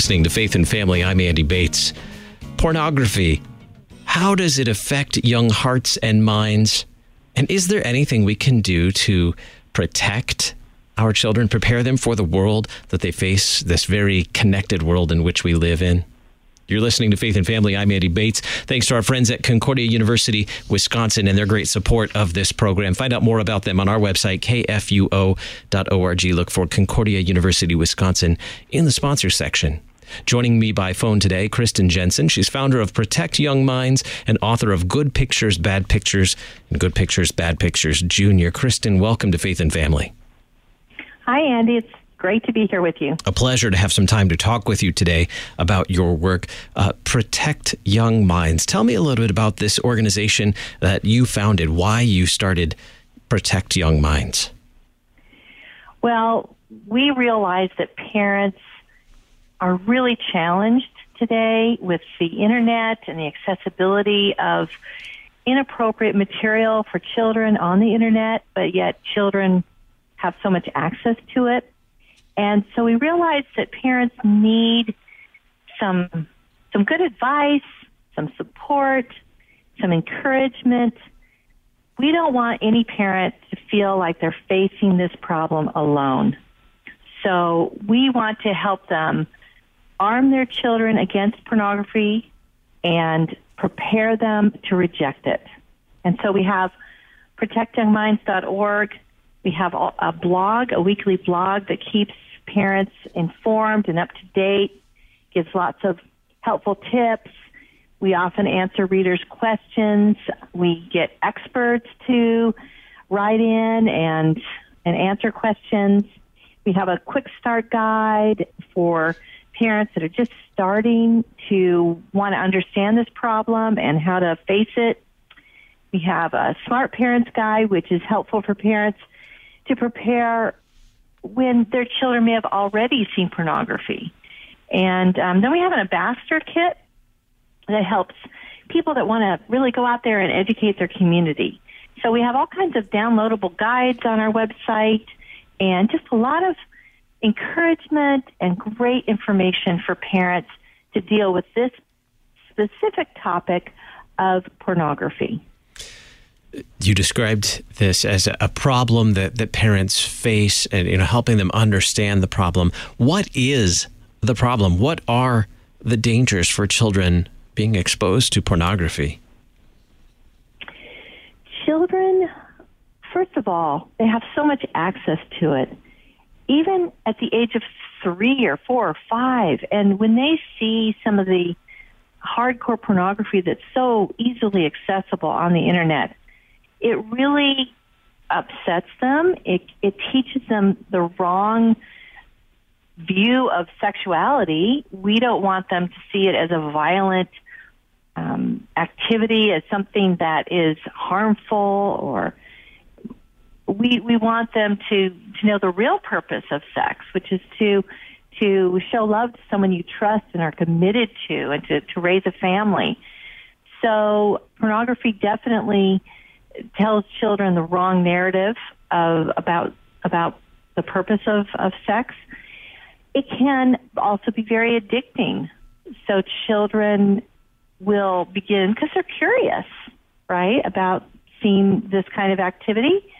listening to Faith and Family. I'm Andy Bates. Pornography. How does it affect young hearts and minds? And is there anything we can do to protect our children, prepare them for the world that they face, this very connected world in which we live in? You're listening to Faith and Family. I'm Andy Bates. Thanks to our friends at Concordia University, Wisconsin, and their great support of this program. Find out more about them on our website, kfuo.org. Look for Concordia University, Wisconsin in the sponsor section. Joining me by phone today, Kristen Jensen. She's founder of Protect Young Minds and author of Good Pictures, Bad Pictures, and Good Pictures, Bad Pictures Junior. Kristen, welcome to Faith and Family. Hi, Andy. It's great to be here with you. A pleasure to have some time to talk with you today about your work, uh, Protect Young Minds. Tell me a little bit about this organization that you founded, why you started Protect Young Minds. Well, we realize that parents are really challenged today with the internet and the accessibility of inappropriate material for children on the internet, but yet children have so much access to it. And so we realized that parents need some some good advice, some support, some encouragement. We don't want any parent to feel like they're facing this problem alone. So we want to help them arm their children against pornography and prepare them to reject it. And so we have protectyoungminds.org. We have a blog, a weekly blog that keeps parents informed and up to date, gives lots of helpful tips. We often answer readers' questions. We get experts to write in and and answer questions. We have a quick start guide for parents that are just starting to want to understand this problem and how to face it. We have a smart parents guide, which is helpful for parents to prepare when their children may have already seen pornography. And um, then we have an ambassador kit that helps people that want to really go out there and educate their community. So we have all kinds of downloadable guides on our website and just a lot of encouragement and great information for parents to deal with this specific topic of pornography. You described this as a problem that, that parents face and you know helping them understand the problem. What is the problem? What are the dangers for children being exposed to pornography? Children first of all they have so much access to it even at the age of three or four or five and when they see some of the hardcore pornography that's so easily accessible on the internet it really upsets them. It it teaches them the wrong view of sexuality. We don't want them to see it as a violent um, activity, as something that is harmful, or we we want them to to know the real purpose of sex, which is to to show love to someone you trust and are committed to, and to to raise a family. So pornography definitely tells children the wrong narrative of about about the purpose of, of sex. It can also be very addicting. So children will begin because they're curious, right, about seeing this kind of activity,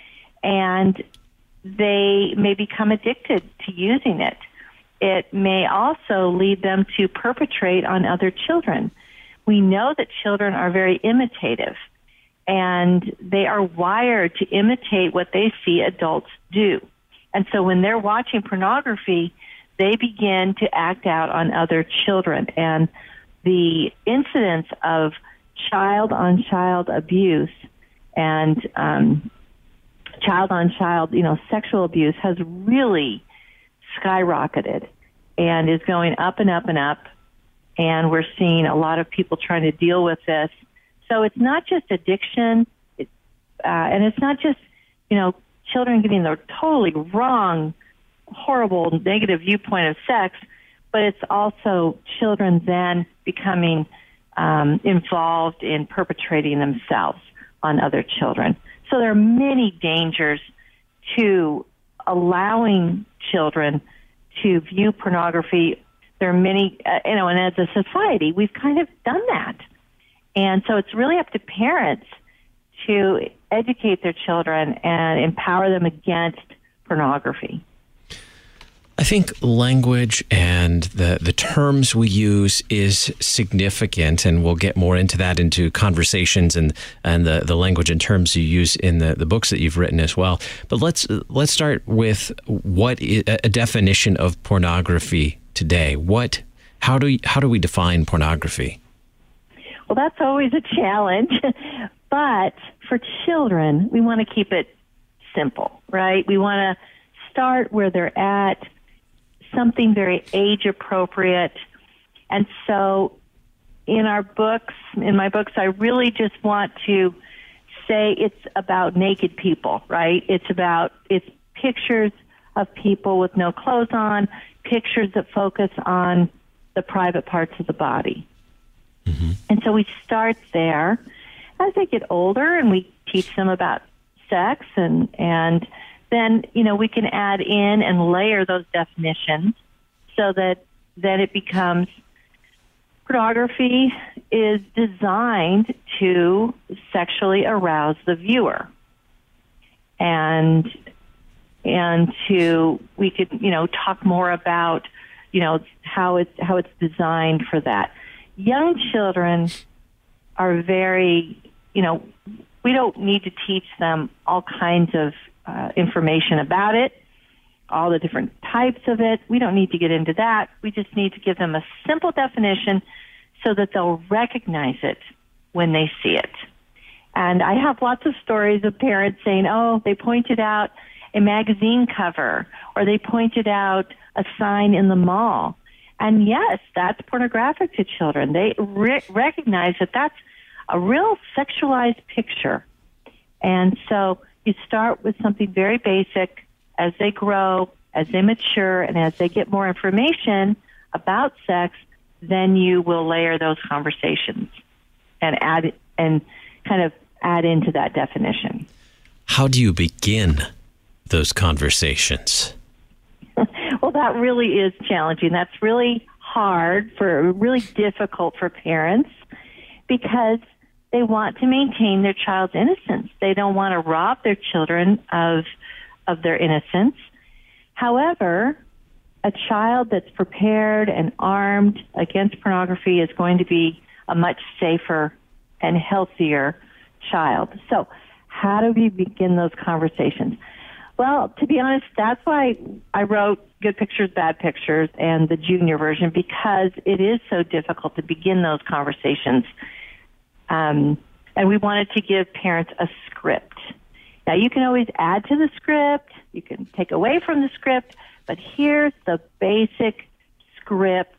and they may become addicted to using it. It may also lead them to perpetrate on other children. We know that children are very imitative and they are wired to imitate what they see adults do. And so when they're watching pornography, they begin to act out on other children. And the incidence of child on child abuse and um, child on child, you know, sexual abuse has really skyrocketed and is going up and up and up. And we're seeing a lot of people trying to deal with this so it's not just addiction, it, uh, and it's not just you know children getting the totally wrong, horrible, negative viewpoint of sex, but it's also children then becoming um, involved in perpetrating themselves on other children. So there are many dangers to allowing children to view pornography there are many, uh, you know, and as a society, we've kind of done that. And so it's really up to parents to educate their children and empower them against pornography. I think language and the, the terms we use is significant, and we'll get more into that into conversations and, and the, the language and terms you use in the, the books that you've written as well. But let's let's start with what is, a definition of pornography today. What how do how do we define pornography? Well, that's always a challenge, but for children, we want to keep it simple, right? We want to start where they're at something very age appropriate. And so in our books, in my books, I really just want to say it's about naked people, right? It's about, it's pictures of people with no clothes on, pictures that focus on the private parts of the body. Mm-hmm. And so we start there. As they get older and we teach them about sex and, and then, you know, we can add in and layer those definitions so that then it becomes pornography is designed to sexually arouse the viewer. And and to we could, you know, talk more about, you know, how it's how it's designed for that. Young children are very, you know, we don't need to teach them all kinds of uh, information about it, all the different types of it. We don't need to get into that. We just need to give them a simple definition so that they'll recognize it when they see it. And I have lots of stories of parents saying, oh, they pointed out a magazine cover or they pointed out a sign in the mall. And yes, that's pornographic to children. They re- recognize that that's a real sexualized picture. And so you start with something very basic. As they grow, as they mature, and as they get more information about sex, then you will layer those conversations and add and kind of add into that definition. How do you begin those conversations? well, that really is challenging. That's really hard for really difficult for parents because they want to maintain their child's innocence. They don't want to rob their children of of their innocence. However, a child that's prepared and armed against pornography is going to be a much safer and healthier child. So, how do we begin those conversations? Well, to be honest, that's why I wrote Good Pictures, Bad Pictures and the junior version because it is so difficult to begin those conversations um, and we wanted to give parents a script. Now, you can always add to the script, you can take away from the script, but here's the basic script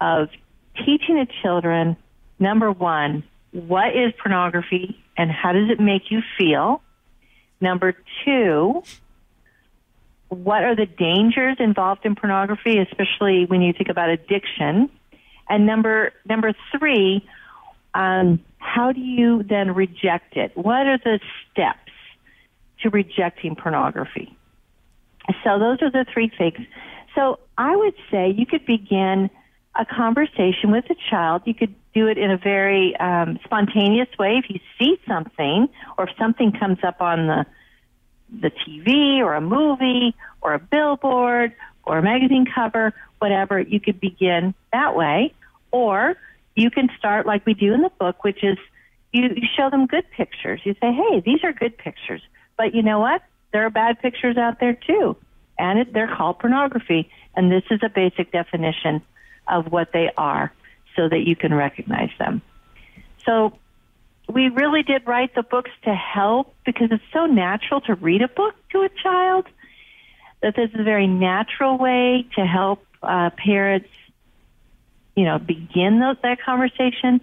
of teaching the children number one, what is pornography and how does it make you feel? Number two, what are the dangers involved in pornography, especially when you think about addiction? And number number three, um, how do you then reject it? What are the steps to rejecting pornography? So those are the three things. So I would say you could begin a conversation with a child. You could do it in a very um, spontaneous way. If you see something, or if something comes up on the the TV or a movie or a billboard or a magazine cover, whatever, you could begin that way. Or you can start like we do in the book, which is you, you show them good pictures. You say, hey, these are good pictures. But you know what? There are bad pictures out there too. And it, they're called pornography. And this is a basic definition of what they are so that you can recognize them. So we really did write the books to help because it's so natural to read a book to a child that this is a very natural way to help uh, parents you know, begin those, that conversation.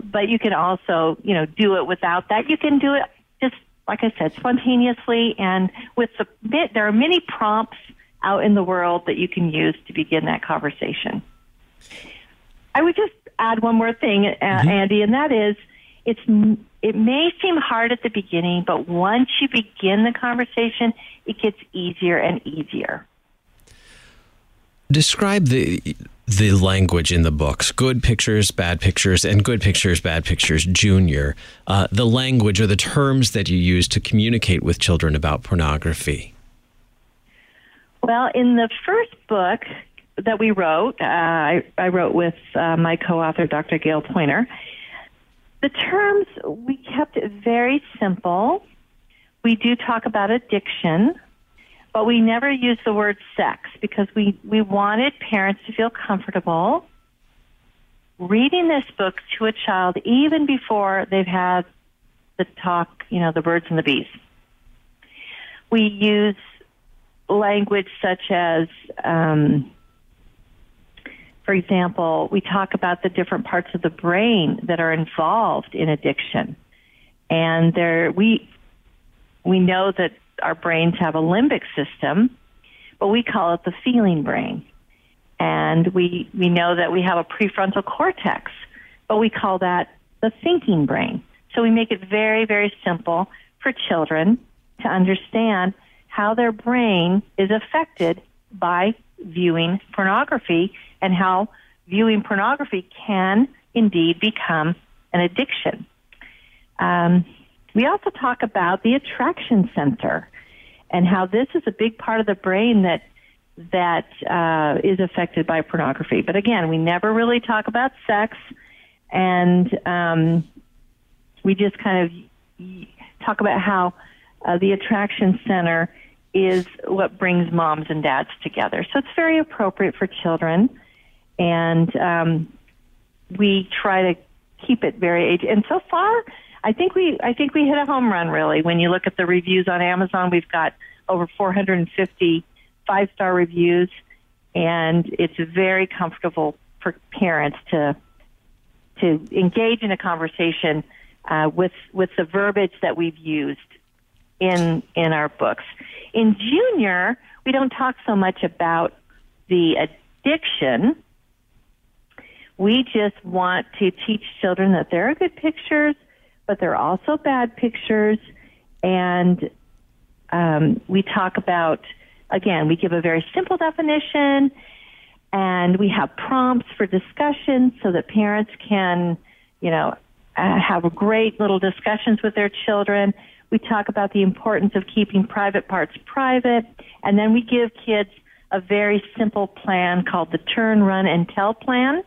But you can also, you know, do it without that. You can do it just, like I said, spontaneously and with the, there are many prompts out in the world that you can use to begin that conversation. I would just add one more thing, uh, mm-hmm. Andy, and that is it's it may seem hard at the beginning, but once you begin the conversation, it gets easier and easier. Describe the the language in the books good pictures bad pictures and good pictures bad pictures junior. Uh, the language or the terms that you use to communicate with children about pornography. Well in the first book that we wrote uh, I, I, wrote with uh, my co-author dr Gail Poyner the terms we kept it very simple. We do talk about addiction but we never used the word sex because we, we wanted parents to feel comfortable reading this book to a child even before they've had the talk, you know, the birds and the bees. We use language such as, um, for example, we talk about the different parts of the brain that are involved in addiction. And there, we, we know that our brains have a limbic system, but we call it the feeling brain. And we, we know that we have a prefrontal cortex, but we call that the thinking brain. So we make it very, very simple for children to understand how their brain is affected by viewing pornography and how viewing pornography can indeed become an addiction. Um, we also talk about the attraction center and how this is a big part of the brain that that uh, is affected by pornography. But again, we never really talk about sex, and um, we just kind of talk about how uh, the attraction center is what brings moms and dads together. So it's very appropriate for children, and um, we try to keep it very age. And so far, I think we I think we hit a home run really. When you look at the reviews on Amazon, we've got over 450 five star reviews, and it's very comfortable for parents to to engage in a conversation uh, with with the verbiage that we've used in in our books. In junior, we don't talk so much about the addiction. We just want to teach children that there are good pictures but there are also bad pictures. And um, we talk about, again, we give a very simple definition and we have prompts for discussion so that parents can, you know, uh, have great little discussions with their children. We talk about the importance of keeping private parts private, and then we give kids a very simple plan called the turn, run, and tell plan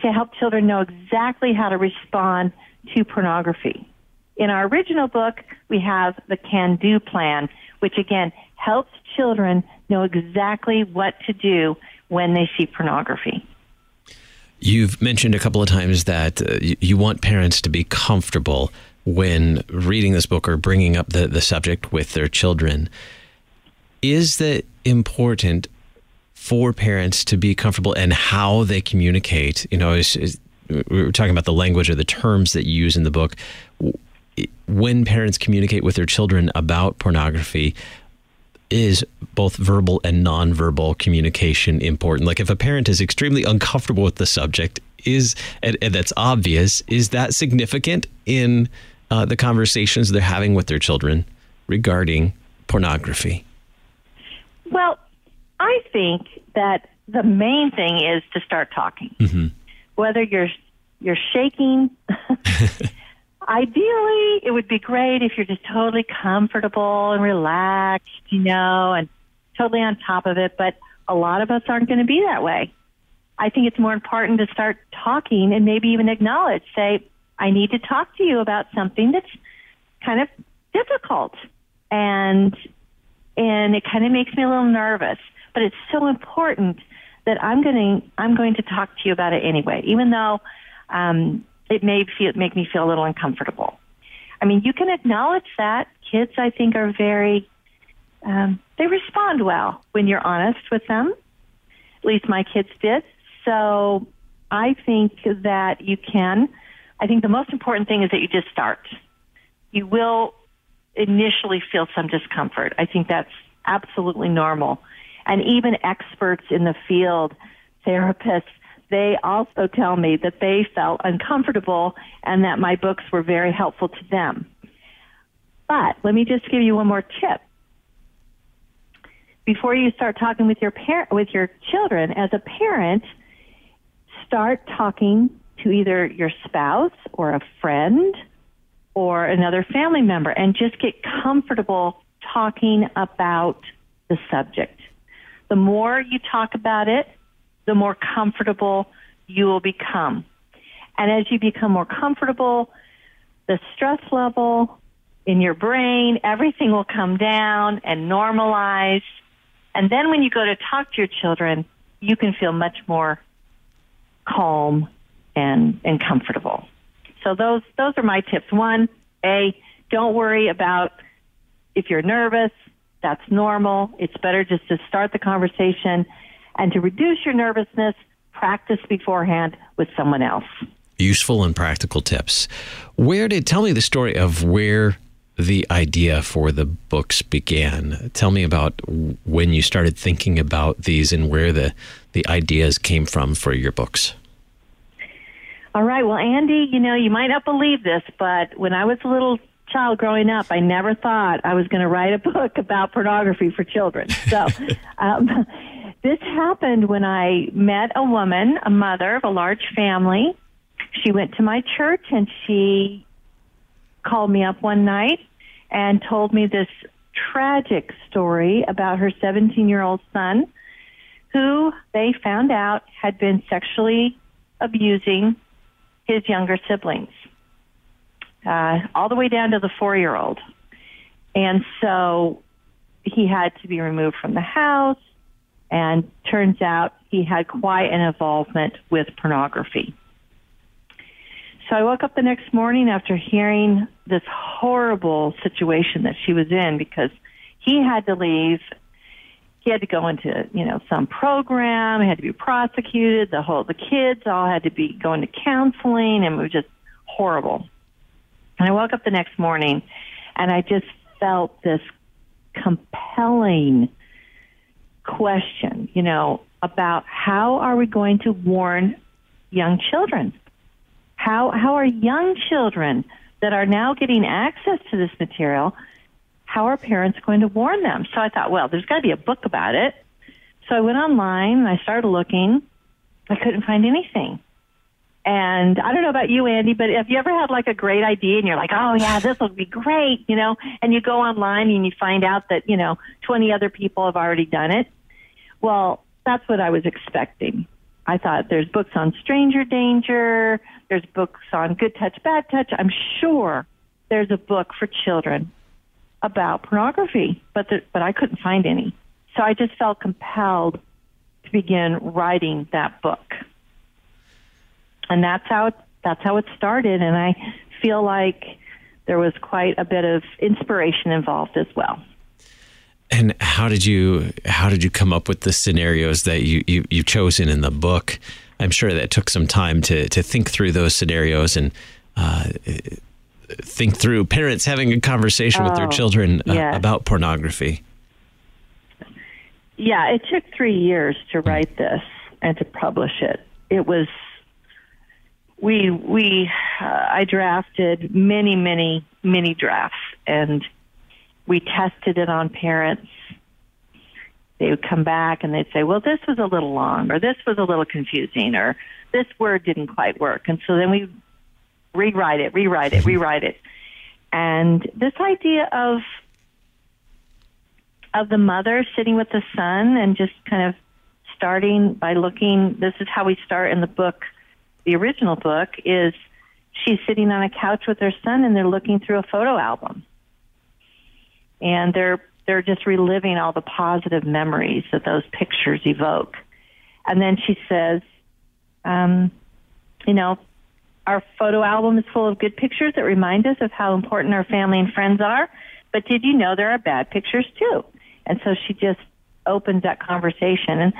to help children know exactly how to respond to pornography. In our original book, we have the can do plan, which again helps children know exactly what to do when they see pornography. You've mentioned a couple of times that uh, you want parents to be comfortable when reading this book or bringing up the, the subject with their children. Is that important for parents to be comfortable and how they communicate? You know, is, is, we were talking about the language or the terms that you use in the book. When parents communicate with their children about pornography, is both verbal and nonverbal communication important? Like if a parent is extremely uncomfortable with the subject, is and, and that's obvious, is that significant in uh, the conversations they're having with their children regarding pornography? Well, I think that the main thing is to start talking. Mm-hmm whether you're you're shaking. Ideally, it would be great if you're just totally comfortable and relaxed, you know, and totally on top of it. But a lot of us aren't going to be that way. I think it's more important to start talking and maybe even acknowledge, say, I need to talk to you about something that's kind of difficult. And, and it kind of makes me a little nervous, but it's so important that I'm going I'm going to talk to you about it anyway, even though um, it may feel make me feel a little uncomfortable. I mean, you can acknowledge that kids, I think, are very um, they respond well when you're honest with them. At least my kids did. So I think that you can. I think the most important thing is that you just start. You will initially feel some discomfort. I think that's absolutely normal and even experts in the field, therapists, they also tell me that they felt uncomfortable and that my books were very helpful to them. But let me just give you one more tip. before you start talking with your parent, with your children, as a parent, start talking to either your spouse or a friend or another family member and just get comfortable talking about the subject. The more you talk about it, the more comfortable you will become. And as you become more comfortable, the stress level in your brain, everything will come down and normalize. And then when you go to talk to your children, you can feel much more calm and, and comfortable. So those, those are my tips. One, A, don't worry about if you're nervous. That's normal. It's better just to start the conversation and to reduce your nervousness, practice beforehand with someone else. Useful and practical tips. Where did, tell me the story of where the idea for the books began. Tell me about when you started thinking about these and where the, the ideas came from for your books. All right. Well, Andy, you know, you might not believe this, but when I was a little child growing up, I never thought I was going to write a book about pornography for children. So, um, this happened when I met a woman, a mother of a large family. She went to my church and she called me up one night and told me this tragic story about her 17 year old son who they found out had been sexually abusing his younger siblings, uh, all the way down to the four year old. And so he had to be removed from the house, and turns out he had quite an involvement with pornography. So I woke up the next morning after hearing this horrible situation that she was in because he had to leave. He had to go into, you know, some program, he had to be prosecuted, the whole the kids all had to be going to counseling and it was just horrible. And I woke up the next morning and I just felt this compelling question, you know, about how are we going to warn young children? How, how are young children that are now getting access to this material, how are parents going to warn them? So I thought, well, there's got to be a book about it. So I went online and I started looking. I couldn't find anything. And I don't know about you, Andy, but have you ever had like a great idea and you're like, oh yeah, this will be great, you know, and you go online and you find out that, you know, 20 other people have already done it. Well, that's what I was expecting. I thought there's books on stranger danger, there's books on good touch, bad touch. I'm sure there's a book for children about pornography, but the, but I couldn't find any. So I just felt compelled to begin writing that book. And that's how it, that's how it started and I feel like there was quite a bit of inspiration involved as well. And how did you how did you come up with the scenarios that you, you you've chosen in the book? I'm sure that took some time to to think through those scenarios and uh, think through parents having a conversation oh, with their oh, children uh, about pornography. Yeah, it took three years to hmm. write this and to publish it. It was we we uh, I drafted many many many drafts and we tested it on parents they would come back and they'd say, well, this was a little long, or this was a little confusing, or this word didn't quite work. And so then we rewrite it, rewrite it, rewrite it. And this idea of of the mother sitting with the son and just kind of starting by looking this is how we start in the book the original book is she's sitting on a couch with her son and they're looking through a photo album and they're they're just reliving all the positive memories that those pictures evoke. And then she says, um, you know, our photo album is full of good pictures that remind us of how important our family and friends are. But did you know there are bad pictures too? And so she just opens that conversation. And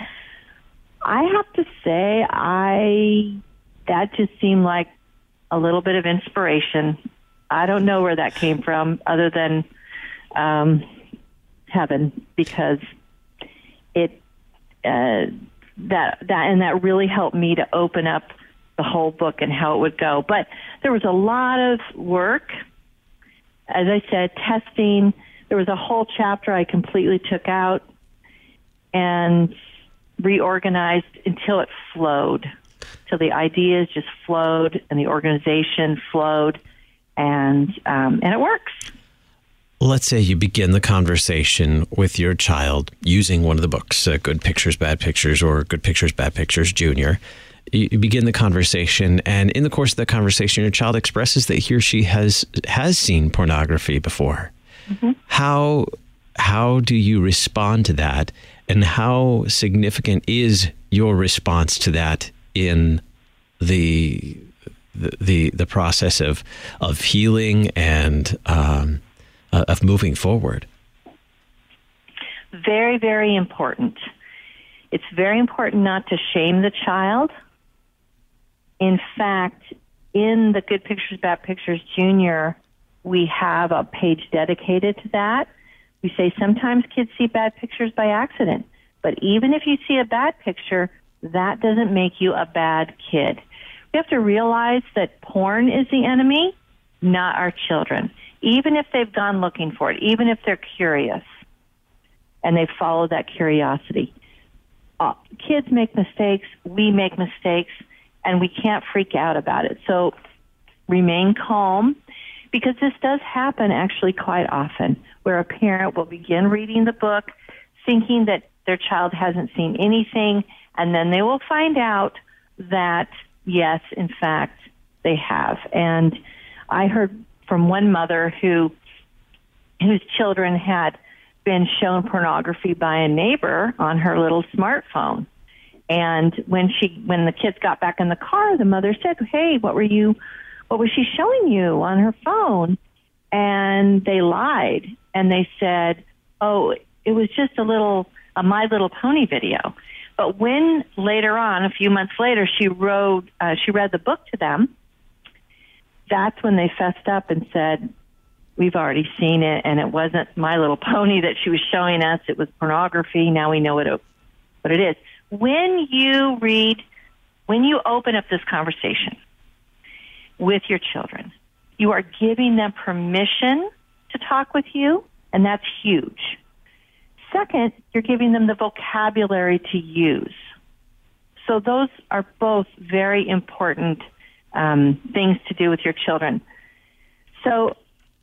I have to say, I, that just seemed like a little bit of inspiration. I don't know where that came from other than, um, heaven because it uh, that that and that really helped me to open up the whole book and how it would go. But there was a lot of work, as I said, testing. There was a whole chapter I completely took out, and reorganized until it flowed, till the ideas just flowed and the organization flowed, and um, and it works. Let's say you begin the conversation with your child using one of the books, uh, Good Pictures, Bad Pictures, or Good Pictures, Bad Pictures Junior. You begin the conversation, and in the course of the conversation, your child expresses that he or she has has seen pornography before. Mm-hmm. How how do you respond to that, and how significant is your response to that in the the the, process of of healing and um, uh, of moving forward? Very, very important. It's very important not to shame the child. In fact, in the Good Pictures, Bad Pictures Junior, we have a page dedicated to that. We say sometimes kids see bad pictures by accident, but even if you see a bad picture, that doesn't make you a bad kid. We have to realize that porn is the enemy, not our children even if they've gone looking for it, even if they're curious and they follow that curiosity. Uh, kids make mistakes, we make mistakes, and we can't freak out about it. So remain calm because this does happen actually quite often where a parent will begin reading the book thinking that their child hasn't seen anything and then they will find out that yes, in fact, they have. And I heard from one mother who whose children had been shown pornography by a neighbor on her little smartphone. And when she when the kids got back in the car, the mother said, "Hey, what were you what was she showing you on her phone?" And they lied and they said, "Oh, it was just a little a My Little Pony video." But when later on, a few months later, she wrote uh, she read the book to them, that's when they fessed up and said, we've already seen it and it wasn't my little pony that she was showing us. It was pornography. Now we know what it, what it is. When you read, when you open up this conversation with your children, you are giving them permission to talk with you, and that's huge. Second, you're giving them the vocabulary to use. So those are both very important um, things to do with your children. So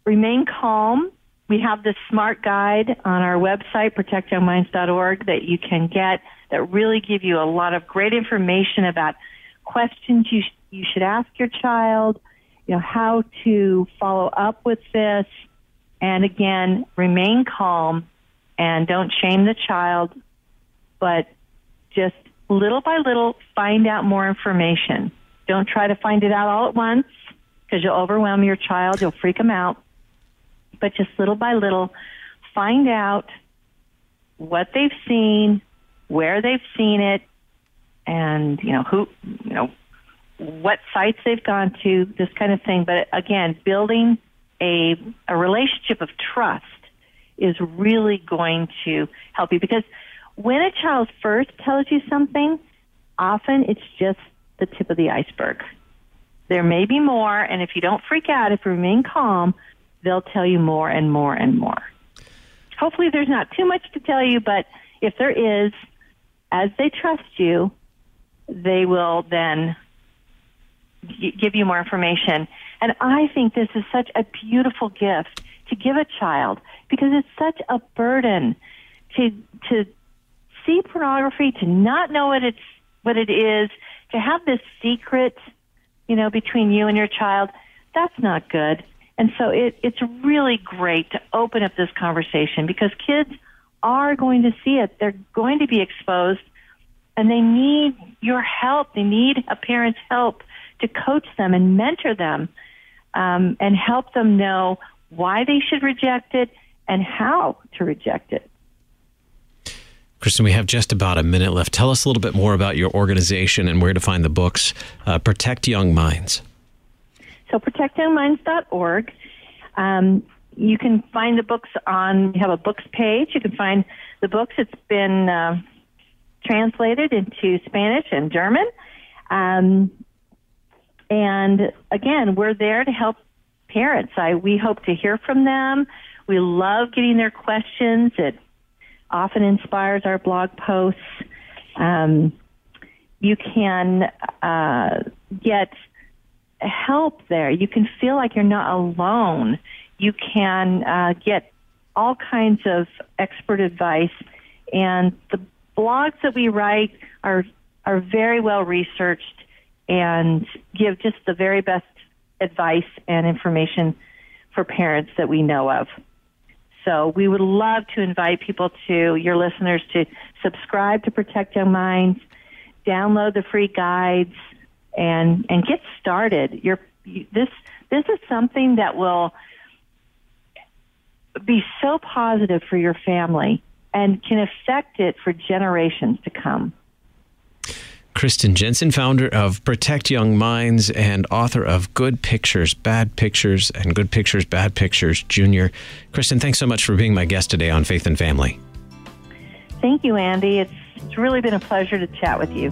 remain calm. We have this smart guide on our website, protectyoungminds.org, that you can get that really give you a lot of great information about questions you, sh- you should ask your child, you know, how to follow up with this. And again, remain calm and don't shame the child, but just little by little find out more information. Don't try to find it out all at once because you'll overwhelm your child. You'll freak them out. But just little by little, find out what they've seen, where they've seen it, and you know who, you know, what sites they've gone to, this kind of thing. But again, building a a relationship of trust is really going to help you because when a child first tells you something, often it's just the tip of the iceberg. There may be more, and if you don't freak out, if you remain calm, they'll tell you more and more and more. Hopefully, there's not too much to tell you, but if there is, as they trust you, they will then give you more information. And I think this is such a beautiful gift to give a child because it's such a burden to to see pornography, to not know what it's what it is, to have this secret, you know, between you and your child, that's not good. And so it, it's really great to open up this conversation because kids are going to see it. They're going to be exposed and they need your help. They need a parent's help to coach them and mentor them um, and help them know why they should reject it and how to reject it. Kristen, we have just about a minute left. Tell us a little bit more about your organization and where to find the books. Uh, Protect Young Minds. So, protectyoungminds.org. Um, you can find the books on, we have a books page. You can find the books. It's been uh, translated into Spanish and German. Um, and again, we're there to help parents. I, we hope to hear from them. We love getting their questions. It often inspires our blog posts. Um, you can uh, get help there. You can feel like you're not alone. You can uh, get all kinds of expert advice, and the blogs that we write are are very well researched and give just the very best advice and information for parents that we know of. So we would love to invite people to your listeners to subscribe to Protect Young Minds, download the free guides, and and get started. You're, you, this this is something that will be so positive for your family and can affect it for generations to come. Kristen Jensen, founder of Protect Young Minds and author of Good Pictures, Bad Pictures, and Good Pictures, Bad Pictures Junior. Kristen, thanks so much for being my guest today on Faith and Family. Thank you, Andy. It's, it's really been a pleasure to chat with you.